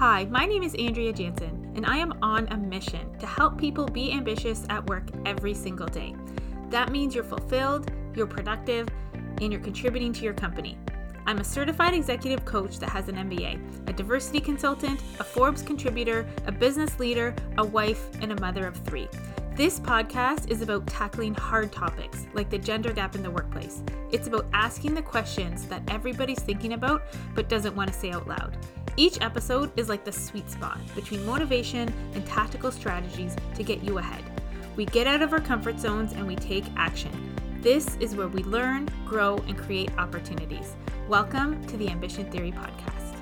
Hi, my name is Andrea Jansen, and I am on a mission to help people be ambitious at work every single day. That means you're fulfilled, you're productive, and you're contributing to your company. I'm a certified executive coach that has an MBA, a diversity consultant, a Forbes contributor, a business leader, a wife, and a mother of three. This podcast is about tackling hard topics like the gender gap in the workplace. It's about asking the questions that everybody's thinking about but doesn't want to say out loud. Each episode is like the sweet spot between motivation and tactical strategies to get you ahead. We get out of our comfort zones and we take action. This is where we learn, grow, and create opportunities. Welcome to the Ambition Theory Podcast.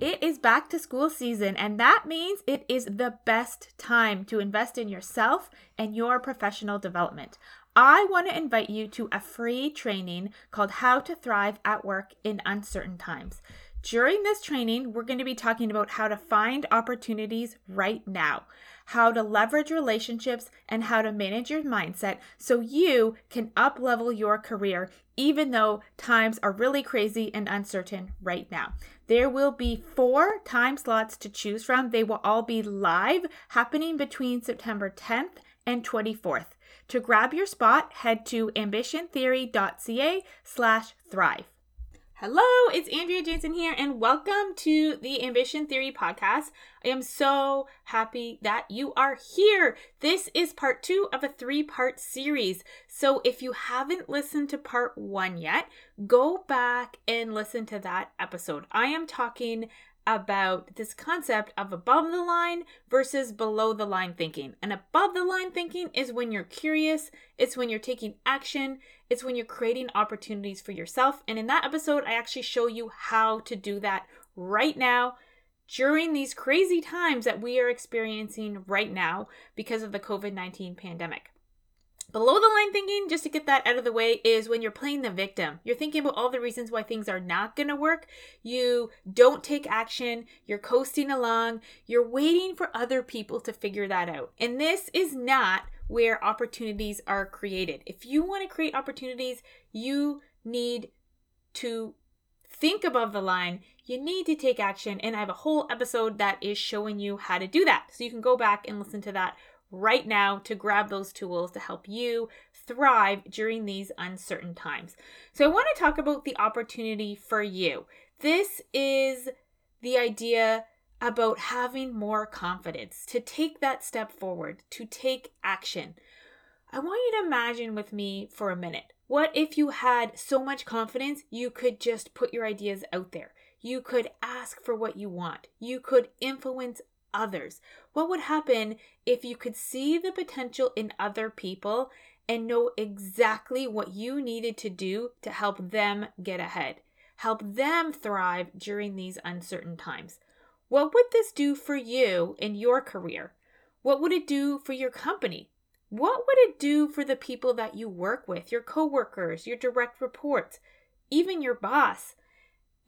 It is back to school season, and that means it is the best time to invest in yourself and your professional development. I want to invite you to a free training called How to Thrive at Work in Uncertain Times. During this training, we're going to be talking about how to find opportunities right now, how to leverage relationships, and how to manage your mindset so you can up level your career, even though times are really crazy and uncertain right now. There will be four time slots to choose from. They will all be live, happening between September 10th and 24th. To grab your spot, head to ambitiontheory.ca slash thrive. Hello, it's Andrea Jansen here, and welcome to the Ambition Theory podcast. I am so happy that you are here. This is part two of a three part series. So, if you haven't listened to part one yet, go back and listen to that episode. I am talking about this concept of above the line versus below the line thinking. And above the line thinking is when you're curious, it's when you're taking action, it's when you're creating opportunities for yourself. And in that episode, I actually show you how to do that right now during these crazy times that we are experiencing right now because of the COVID 19 pandemic. Below the line thinking, just to get that out of the way, is when you're playing the victim. You're thinking about all the reasons why things are not going to work. You don't take action. You're coasting along. You're waiting for other people to figure that out. And this is not where opportunities are created. If you want to create opportunities, you need to think above the line. You need to take action. And I have a whole episode that is showing you how to do that. So you can go back and listen to that right now to grab those tools to help you thrive during these uncertain times. So, I want to talk about the opportunity for you. This is the idea about having more confidence, to take that step forward, to take action. I want you to imagine with me for a minute. What if you had so much confidence you could just put your ideas out there? You could ask for what you want. You could influence others? What would happen if you could see the potential in other people and know exactly what you needed to do to help them get ahead, help them thrive during these uncertain times? What would this do for you in your career? What would it do for your company? What would it do for the people that you work with, your coworkers, your direct reports, even your boss?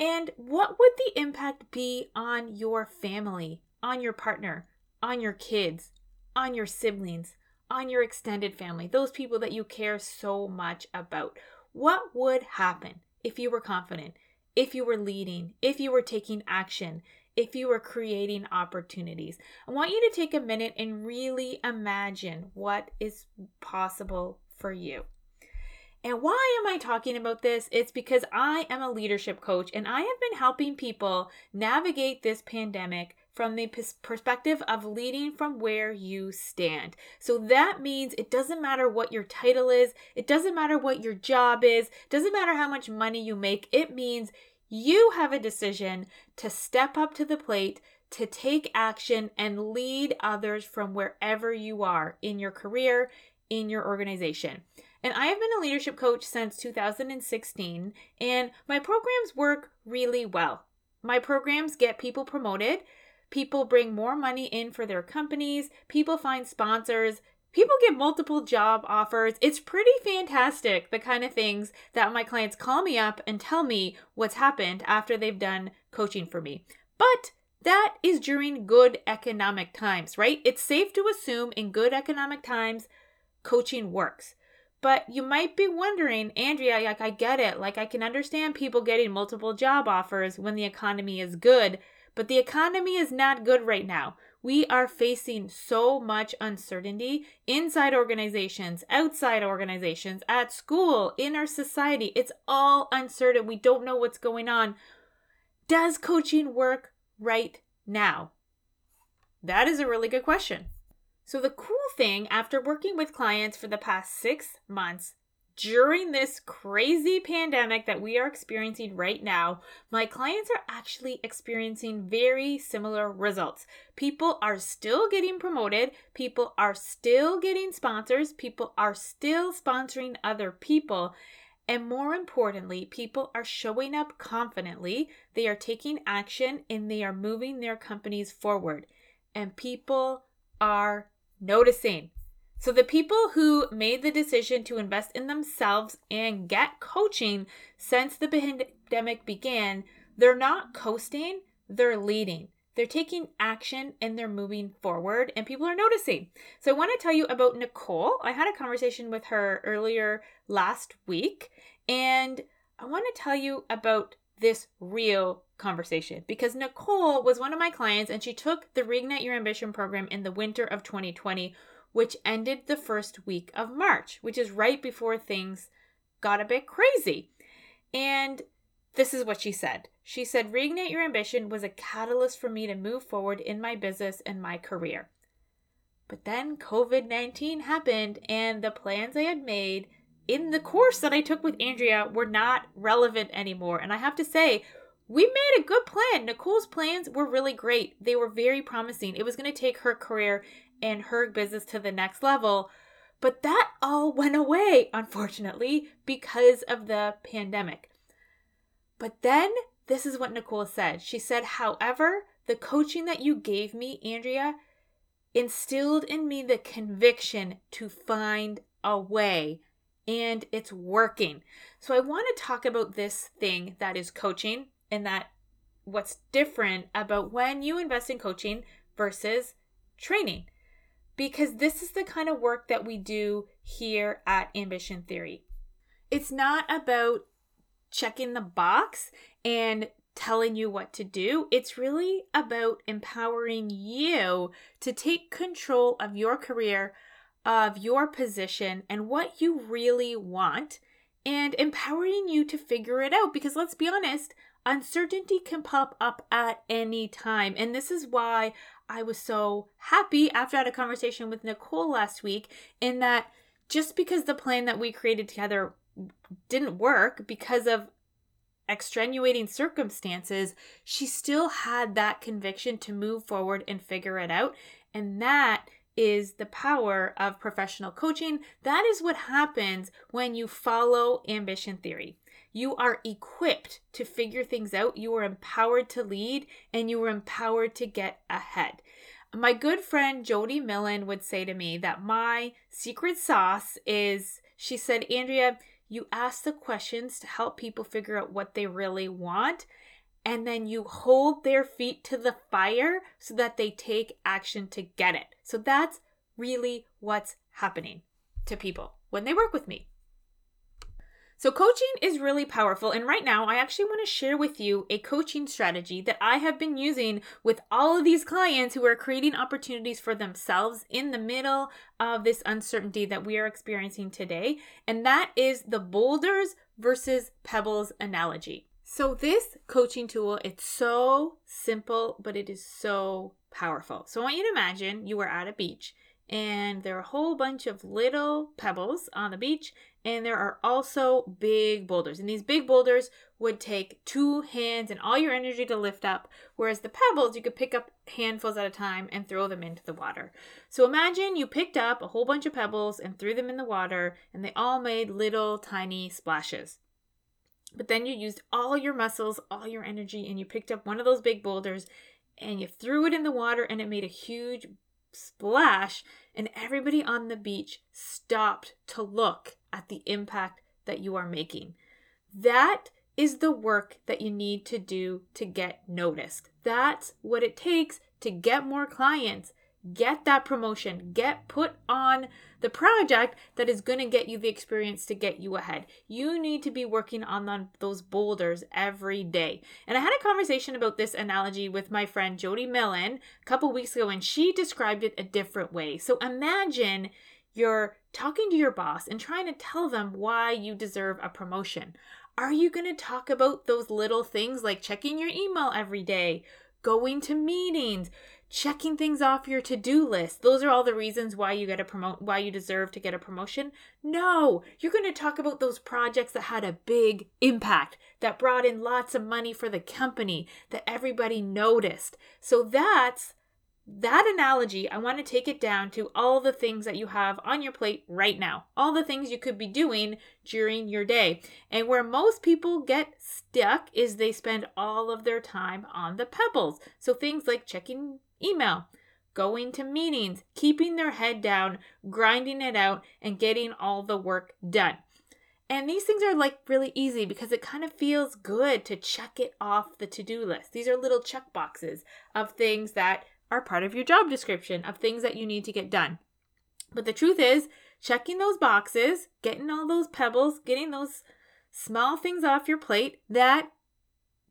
And what would the impact be on your family, on your partner, on your kids, on your siblings, on your extended family, those people that you care so much about. What would happen if you were confident, if you were leading, if you were taking action, if you were creating opportunities? I want you to take a minute and really imagine what is possible for you. And why am I talking about this? It's because I am a leadership coach and I have been helping people navigate this pandemic from the perspective of leading from where you stand. So that means it doesn't matter what your title is, it doesn't matter what your job is, doesn't matter how much money you make. It means you have a decision to step up to the plate, to take action and lead others from wherever you are in your career, in your organization. And I have been a leadership coach since 2016, and my programs work really well. My programs get people promoted People bring more money in for their companies. People find sponsors. People get multiple job offers. It's pretty fantastic, the kind of things that my clients call me up and tell me what's happened after they've done coaching for me. But that is during good economic times, right? It's safe to assume in good economic times, coaching works. But you might be wondering, Andrea, like I get it. Like I can understand people getting multiple job offers when the economy is good, but the economy is not good right now. We are facing so much uncertainty inside organizations, outside organizations, at school, in our society. It's all uncertain. We don't know what's going on. Does coaching work right now? That is a really good question. So, the cool thing after working with clients for the past six months, during this crazy pandemic that we are experiencing right now, my clients are actually experiencing very similar results. People are still getting promoted, people are still getting sponsors, people are still sponsoring other people. And more importantly, people are showing up confidently, they are taking action, and they are moving their companies forward. And people are noticing. So, the people who made the decision to invest in themselves and get coaching since the pandemic began, they're not coasting, they're leading. They're taking action and they're moving forward, and people are noticing. So, I want to tell you about Nicole. I had a conversation with her earlier last week, and I want to tell you about this real conversation because Nicole was one of my clients and she took the Reignite Your Ambition program in the winter of 2020 which ended the first week of March, which is right before things got a bit crazy. And this is what she said. She said, Reignite Your Ambition was a catalyst for me to move forward in my business and my career. But then COVID 19 happened, and the plans I had made in the course that I took with Andrea were not relevant anymore. And I have to say, we made a good plan. Nicole's plans were really great. They were very promising. It was going to take her career and her business to the next level. But that all went away, unfortunately, because of the pandemic. But then this is what Nicole said. She said, however, the coaching that you gave me, Andrea, instilled in me the conviction to find a way, and it's working. So I want to talk about this thing that is coaching and that what's different about when you invest in coaching versus training because this is the kind of work that we do here at Ambition Theory. It's not about checking the box and telling you what to do. It's really about empowering you to take control of your career, of your position, and what you really want, and empowering you to figure it out. Because let's be honest, uncertainty can pop up at any time. And this is why I was so happy after I had a conversation with Nicole last week in that just because the plan that we created together didn't work because of extenuating circumstances, she still had that conviction to move forward and figure it out. And that is the power of professional coaching. That is what happens when you follow ambition theory. You are equipped to figure things out, you are empowered to lead, and you are empowered to get ahead. My good friend Jody Millen would say to me that my secret sauce is she said, Andrea, you ask the questions to help people figure out what they really want, and then you hold their feet to the fire so that they take action to get it. So that's really what's happening to people when they work with me. So, coaching is really powerful. And right now, I actually want to share with you a coaching strategy that I have been using with all of these clients who are creating opportunities for themselves in the middle of this uncertainty that we are experiencing today. And that is the boulders versus pebbles analogy. So, this coaching tool, it's so simple, but it is so powerful. So, I want you to imagine you are at a beach and there are a whole bunch of little pebbles on the beach and there are also big boulders and these big boulders would take two hands and all your energy to lift up whereas the pebbles you could pick up handfuls at a time and throw them into the water. So imagine you picked up a whole bunch of pebbles and threw them in the water and they all made little tiny splashes. But then you used all your muscles all your energy and you picked up one of those big boulders and you threw it in the water and it made a huge splash, and everybody on the beach stopped to look at the impact that you are making. That is the work that you need to do to get noticed. That's what it takes to get more clients, Get that promotion. Get put on the project that is going to get you the experience to get you ahead. You need to be working on those boulders every day. And I had a conversation about this analogy with my friend Jody Millen a couple weeks ago, and she described it a different way. So imagine you're talking to your boss and trying to tell them why you deserve a promotion. Are you going to talk about those little things like checking your email every day, going to meetings, checking things off your to-do list. Those are all the reasons why you get a promote why you deserve to get a promotion. No, you're going to talk about those projects that had a big impact, that brought in lots of money for the company, that everybody noticed. So that's that analogy, I want to take it down to all the things that you have on your plate right now, all the things you could be doing during your day. And where most people get stuck is they spend all of their time on the pebbles. So things like checking email, going to meetings, keeping their head down, grinding it out, and getting all the work done. And these things are like really easy because it kind of feels good to check it off the to do list. These are little check boxes of things that are part of your job description of things that you need to get done. But the truth is, checking those boxes, getting all those pebbles, getting those small things off your plate, that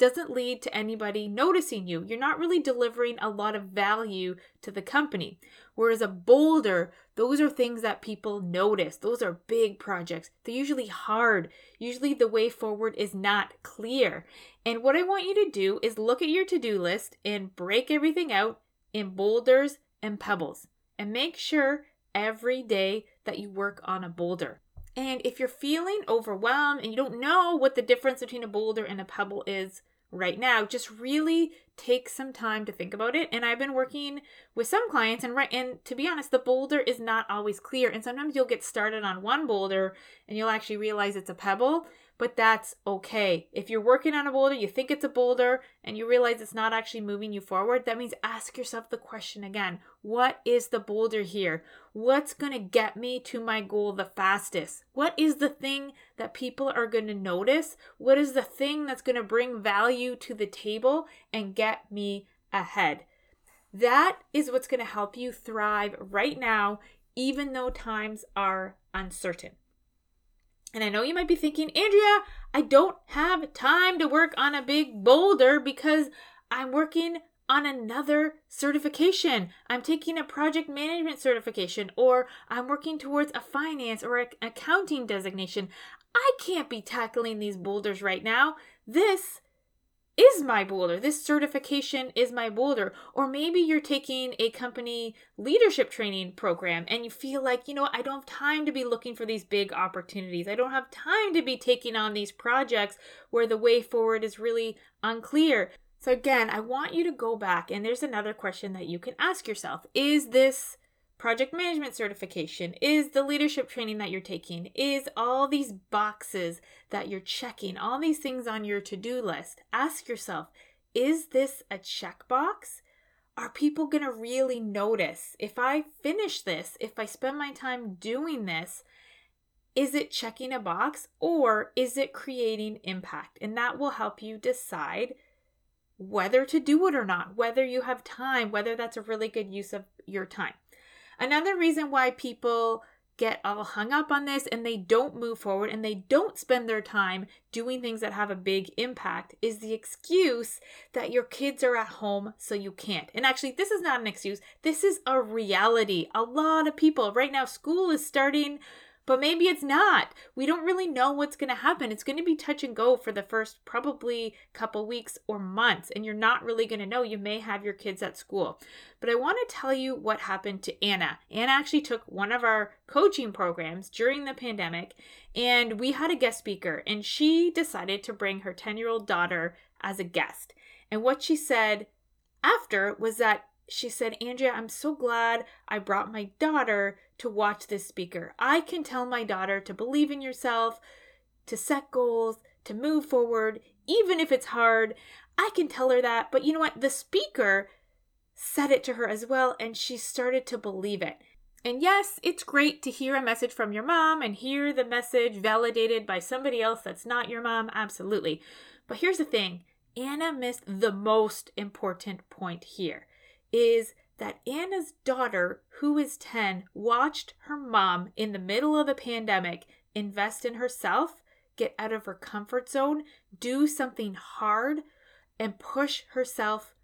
doesn't lead to anybody noticing you. You're not really delivering a lot of value to the company. Whereas a boulder, those are things that people notice. Those are big projects. They're usually hard. Usually the way forward is not clear. And what I want you to do is look at your to do list and break everything out in boulders and pebbles and make sure every day that you work on a boulder. And if you're feeling overwhelmed and you don't know what the difference between a boulder and a pebble is right now, just really take some time to think about it. And I've been working with some clients and right and to be honest, the boulder is not always clear. And sometimes you'll get started on one boulder and you'll actually realize it's a pebble but that's okay. If you're working on a boulder, you think it's a boulder, and you realize it's not actually moving you forward, that means ask yourself the question again What is the boulder here? What's going to get me to my goal the fastest? What is the thing that people are going to notice? What is the thing that's going to bring value to the table and get me ahead? That is what's going to help you thrive right now, even though times are uncertain. And I know you might be thinking, Andrea, I don't have time to work on a big boulder because I'm working on another certification. I'm taking a project management certification, or I'm working towards a finance or an accounting designation. I can't be tackling these boulders right now. This is my boulder. This certification is my boulder. Or maybe you're taking a company leadership training program and you feel like, you know, I don't have time to be looking for these big opportunities. I don't have time to be taking on these projects where the way forward is really unclear. So, again, I want you to go back and there's another question that you can ask yourself Is this project management certification, is the leadership training that you're taking, is all these boxes that you're checking, all these things on your to do list. Ask yourself, is this a checkbox? Are people going to really notice if I finish this, if I spend my time doing this? Is it checking a box or is it creating impact? And that will help you decide whether to do it or not, whether you have time, whether that's a really good use of your time. Another reason why people get all hung up on this and they don't move forward and they don't spend their time doing things that have a big impact is the excuse that your kids are at home so you can't. And actually, this is not an excuse, this is a reality. A lot of people right now, school is starting but maybe it's not. We don't really know what's going to happen. It's going to be touch and go for the first probably couple weeks or months, and you're not really going to know. You may have your kids at school. But I want to tell you what happened to Anna. Anna actually took one of our coaching programs during the pandemic, and we had a guest speaker, and she decided to bring her 10 year old daughter as a guest. And what she said after was that she said, Andrea, I'm so glad I brought my daughter to watch this speaker. I can tell my daughter to believe in yourself, to set goals, to move forward, even if it's hard. I can tell her that. But you know what? The speaker said it to her as well, and she started to believe it. And yes, it's great to hear a message from your mom and hear the message validated by somebody else that's not your mom. Absolutely. But here's the thing Anna missed the most important point here is that Anna's daughter, who is 10, watched her mom in the middle of the pandemic invest in herself, get out of her comfort zone, do something hard, and push herself.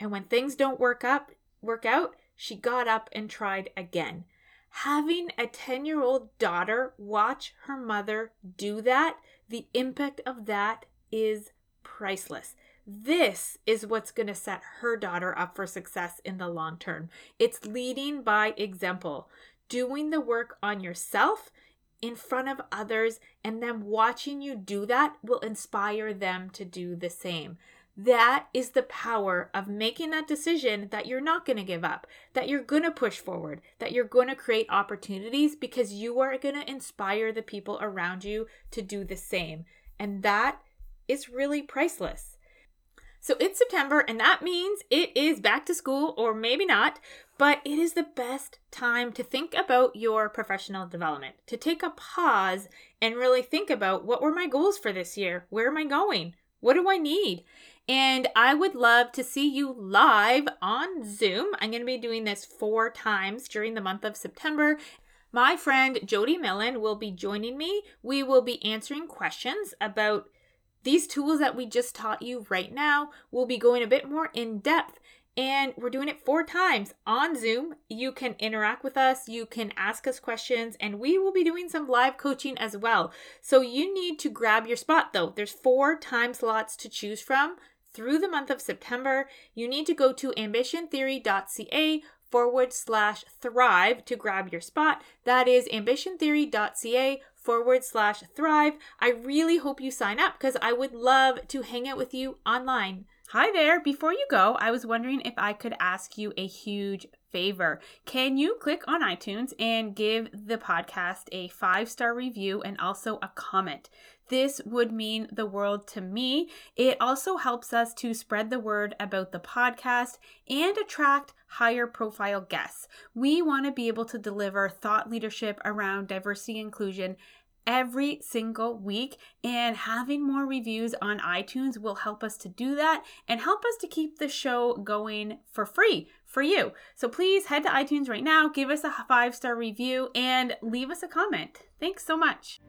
And when things don't work up, work out, she got up and tried again. Having a 10 year old daughter watch her mother do that, the impact of that is priceless. This is what's going to set her daughter up for success in the long term. It's leading by example, doing the work on yourself in front of others, and then watching you do that will inspire them to do the same. That is the power of making that decision that you're not going to give up, that you're going to push forward, that you're going to create opportunities because you are going to inspire the people around you to do the same. And that is really priceless. So it's September, and that means it is back to school, or maybe not, but it is the best time to think about your professional development, to take a pause and really think about what were my goals for this year? Where am I going? What do I need? And I would love to see you live on Zoom. I'm going to be doing this four times during the month of September. My friend Jody Millen will be joining me. We will be answering questions about these tools that we just taught you right now. We'll be going a bit more in depth and we're doing it four times on Zoom. You can interact with us, you can ask us questions, and we will be doing some live coaching as well. So you need to grab your spot though. There's four time slots to choose from through the month of September. You need to go to ambitiontheory.ca forward slash thrive to grab your spot. That is ambitiontheory.ca forward slash thrive. I really hope you sign up because I would love to hang out with you online. Hi there. Before you go, I was wondering if I could ask you a huge favor. Can you click on iTunes and give the podcast a five star review and also a comment? This would mean the world to me. It also helps us to spread the word about the podcast and attract higher profile guests. We want to be able to deliver thought leadership around diversity inclusion every single week. And having more reviews on iTunes will help us to do that and help us to keep the show going for free for you. So please head to iTunes right now, give us a five star review, and leave us a comment. Thanks so much.